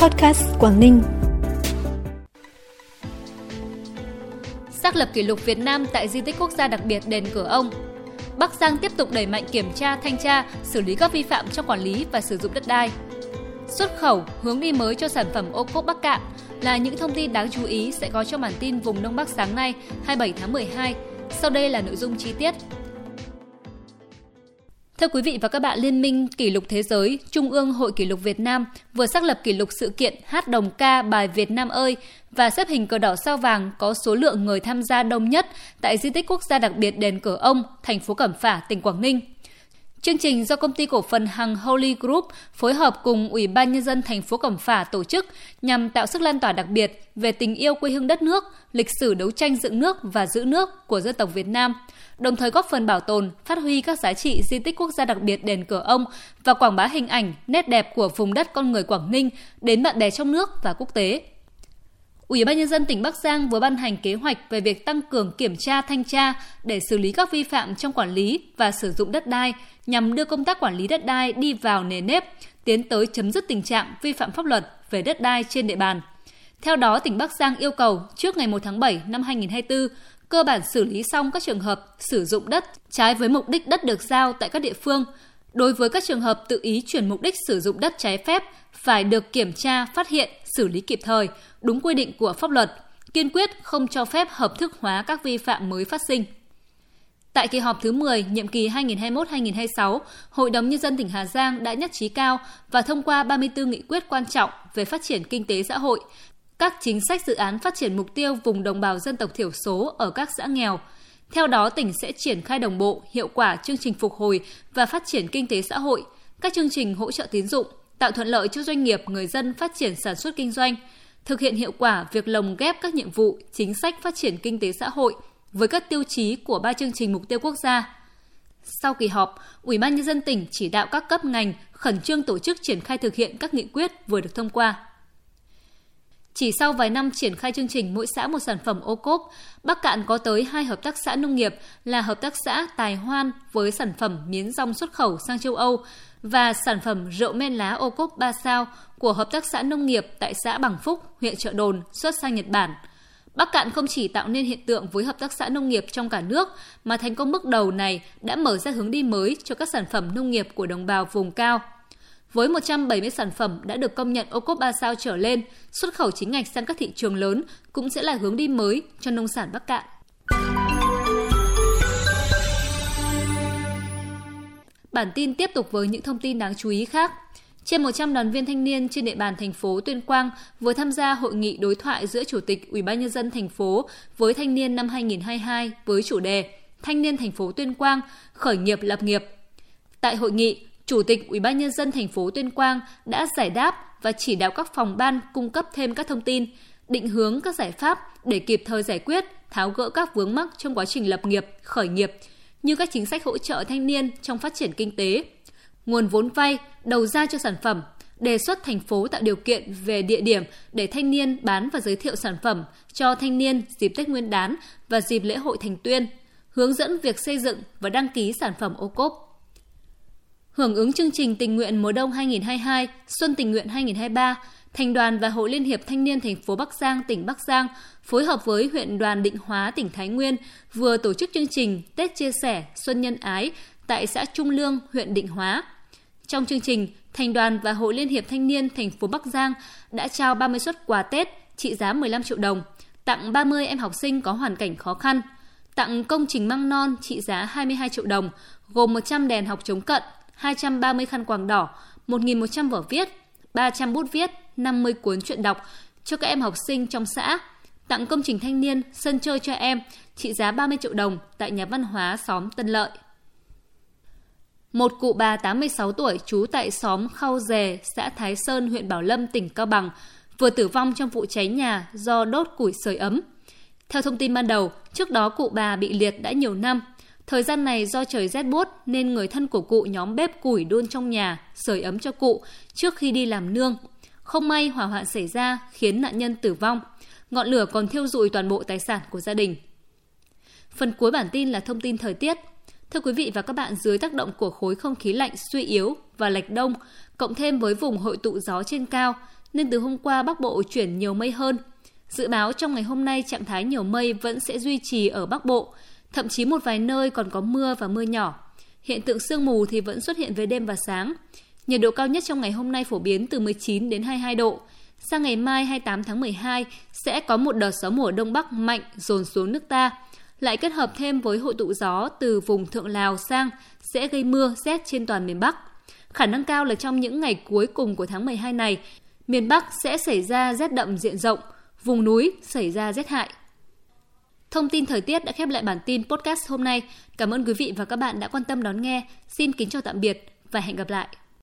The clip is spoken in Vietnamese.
Podcast Quảng Ninh. Xác lập kỷ lục Việt Nam tại di tích quốc gia đặc biệt đền Cửa Ông. Bắc Giang tiếp tục đẩy mạnh kiểm tra, thanh tra, xử lý các vi phạm trong quản lý và sử dụng đất đai. Xuất khẩu, hướng đi mới cho sản phẩm ô cốp Bắc Cạn là những thông tin đáng chú ý sẽ có trong bản tin vùng Đông Bắc sáng nay 27 tháng 12. Sau đây là nội dung chi tiết. Thưa quý vị và các bạn, Liên minh Kỷ lục Thế giới, Trung ương Hội Kỷ lục Việt Nam vừa xác lập kỷ lục sự kiện hát đồng ca bài Việt Nam ơi và xếp hình cờ đỏ sao vàng có số lượng người tham gia đông nhất tại di tích quốc gia đặc biệt đền Cửa Ông, thành phố Cẩm Phả, tỉnh Quảng Ninh. Chương trình do công ty cổ phần Hằng Holy Group phối hợp cùng Ủy ban nhân dân thành phố Cẩm Phả tổ chức nhằm tạo sức lan tỏa đặc biệt về tình yêu quê hương đất nước, lịch sử đấu tranh dựng nước và giữ nước của dân tộc Việt Nam, đồng thời góp phần bảo tồn, phát huy các giá trị di tích quốc gia đặc biệt đền Cửa Ông và quảng bá hình ảnh nét đẹp của vùng đất con người Quảng Ninh đến bạn bè trong nước và quốc tế. Ủy ban nhân dân tỉnh Bắc Giang vừa ban hành kế hoạch về việc tăng cường kiểm tra thanh tra để xử lý các vi phạm trong quản lý và sử dụng đất đai nhằm đưa công tác quản lý đất đai đi vào nề nếp, tiến tới chấm dứt tình trạng vi phạm pháp luật về đất đai trên địa bàn. Theo đó, tỉnh Bắc Giang yêu cầu trước ngày 1 tháng 7 năm 2024 cơ bản xử lý xong các trường hợp sử dụng đất trái với mục đích đất được giao tại các địa phương. Đối với các trường hợp tự ý chuyển mục đích sử dụng đất trái phép phải được kiểm tra, phát hiện, xử lý kịp thời, đúng quy định của pháp luật, kiên quyết không cho phép hợp thức hóa các vi phạm mới phát sinh. Tại kỳ họp thứ 10, nhiệm kỳ 2021-2026, Hội đồng Nhân dân tỉnh Hà Giang đã nhất trí cao và thông qua 34 nghị quyết quan trọng về phát triển kinh tế xã hội, các chính sách dự án phát triển mục tiêu vùng đồng bào dân tộc thiểu số ở các xã nghèo. Theo đó, tỉnh sẽ triển khai đồng bộ, hiệu quả chương trình phục hồi và phát triển kinh tế xã hội, các chương trình hỗ trợ tín dụng, tạo thuận lợi cho doanh nghiệp, người dân phát triển sản xuất kinh doanh, thực hiện hiệu quả việc lồng ghép các nhiệm vụ, chính sách phát triển kinh tế xã hội với các tiêu chí của ba chương trình mục tiêu quốc gia. Sau kỳ họp, Ủy ban nhân dân tỉnh chỉ đạo các cấp ngành khẩn trương tổ chức triển khai thực hiện các nghị quyết vừa được thông qua. Chỉ sau vài năm triển khai chương trình mỗi xã một sản phẩm ô cốp, Bắc Cạn có tới hai hợp tác xã nông nghiệp là hợp tác xã Tài Hoan với sản phẩm miến rong xuất khẩu sang châu Âu và sản phẩm rượu men lá ô cốp 3 sao của hợp tác xã nông nghiệp tại xã Bằng Phúc, huyện Trợ Đồn xuất sang Nhật Bản. Bắc Cạn không chỉ tạo nên hiện tượng với hợp tác xã nông nghiệp trong cả nước mà thành công bước đầu này đã mở ra hướng đi mới cho các sản phẩm nông nghiệp của đồng bào vùng cao với 170 sản phẩm đã được công nhận ô cốp 3 sao trở lên, xuất khẩu chính ngạch sang các thị trường lớn cũng sẽ là hướng đi mới cho nông sản Bắc Cạn. Bản tin tiếp tục với những thông tin đáng chú ý khác. Trên 100 đoàn viên thanh niên trên địa bàn thành phố Tuyên Quang vừa tham gia hội nghị đối thoại giữa Chủ tịch Ủy ban nhân dân thành phố với thanh niên năm 2022 với chủ đề Thanh niên thành phố Tuyên Quang khởi nghiệp lập nghiệp. Tại hội nghị, Chủ tịch Ủy ban nhân dân thành phố Tuyên Quang đã giải đáp và chỉ đạo các phòng ban cung cấp thêm các thông tin, định hướng các giải pháp để kịp thời giải quyết, tháo gỡ các vướng mắc trong quá trình lập nghiệp, khởi nghiệp, như các chính sách hỗ trợ thanh niên trong phát triển kinh tế, nguồn vốn vay, đầu ra cho sản phẩm, đề xuất thành phố tạo điều kiện về địa điểm để thanh niên bán và giới thiệu sản phẩm cho thanh niên dịp Tết Nguyên đán và dịp lễ hội Thành Tuyên, hướng dẫn việc xây dựng và đăng ký sản phẩm ô cốp. Hưởng ứng chương trình tình nguyện mùa đông 2022, xuân tình nguyện 2023, Thành đoàn và Hội Liên hiệp Thanh niên thành phố Bắc Giang, tỉnh Bắc Giang phối hợp với huyện đoàn Định Hóa, tỉnh Thái Nguyên vừa tổ chức chương trình Tết chia sẻ Xuân nhân ái tại xã Trung Lương, huyện Định Hóa. Trong chương trình, Thành đoàn và Hội Liên hiệp Thanh niên thành phố Bắc Giang đã trao 30 suất quà Tết trị giá 15 triệu đồng, tặng 30 em học sinh có hoàn cảnh khó khăn, tặng công trình măng non trị giá 22 triệu đồng, gồm 100 đèn học chống cận, 230 khăn quàng đỏ, 1.100 vở viết, 300 bút viết, 50 cuốn truyện đọc cho các em học sinh trong xã, tặng công trình thanh niên sân chơi cho em trị giá 30 triệu đồng tại nhà văn hóa xóm Tân Lợi. Một cụ bà 86 tuổi trú tại xóm Khâu Dề, xã Thái Sơn, huyện Bảo Lâm, tỉnh Cao Bằng, vừa tử vong trong vụ cháy nhà do đốt củi sưởi ấm. Theo thông tin ban đầu, trước đó cụ bà bị liệt đã nhiều năm, Thời gian này do trời rét buốt nên người thân của cụ nhóm bếp củi đun trong nhà, sưởi ấm cho cụ trước khi đi làm nương. Không may hỏa hoạn xảy ra khiến nạn nhân tử vong. Ngọn lửa còn thiêu rụi toàn bộ tài sản của gia đình. Phần cuối bản tin là thông tin thời tiết. Thưa quý vị và các bạn, dưới tác động của khối không khí lạnh suy yếu và lệch đông, cộng thêm với vùng hội tụ gió trên cao, nên từ hôm qua Bắc Bộ chuyển nhiều mây hơn. Dự báo trong ngày hôm nay trạng thái nhiều mây vẫn sẽ duy trì ở Bắc Bộ, thậm chí một vài nơi còn có mưa và mưa nhỏ. Hiện tượng sương mù thì vẫn xuất hiện về đêm và sáng. Nhiệt độ cao nhất trong ngày hôm nay phổ biến từ 19 đến 22 độ. Sang ngày mai 28 tháng 12 sẽ có một đợt gió mùa đông bắc mạnh dồn xuống nước ta, lại kết hợp thêm với hội tụ gió từ vùng thượng Lào sang sẽ gây mưa rét trên toàn miền Bắc. Khả năng cao là trong những ngày cuối cùng của tháng 12 này, miền Bắc sẽ xảy ra rét đậm diện rộng, vùng núi xảy ra rét hại. Thông tin thời tiết đã khép lại bản tin podcast hôm nay. Cảm ơn quý vị và các bạn đã quan tâm đón nghe. Xin kính chào tạm biệt và hẹn gặp lại.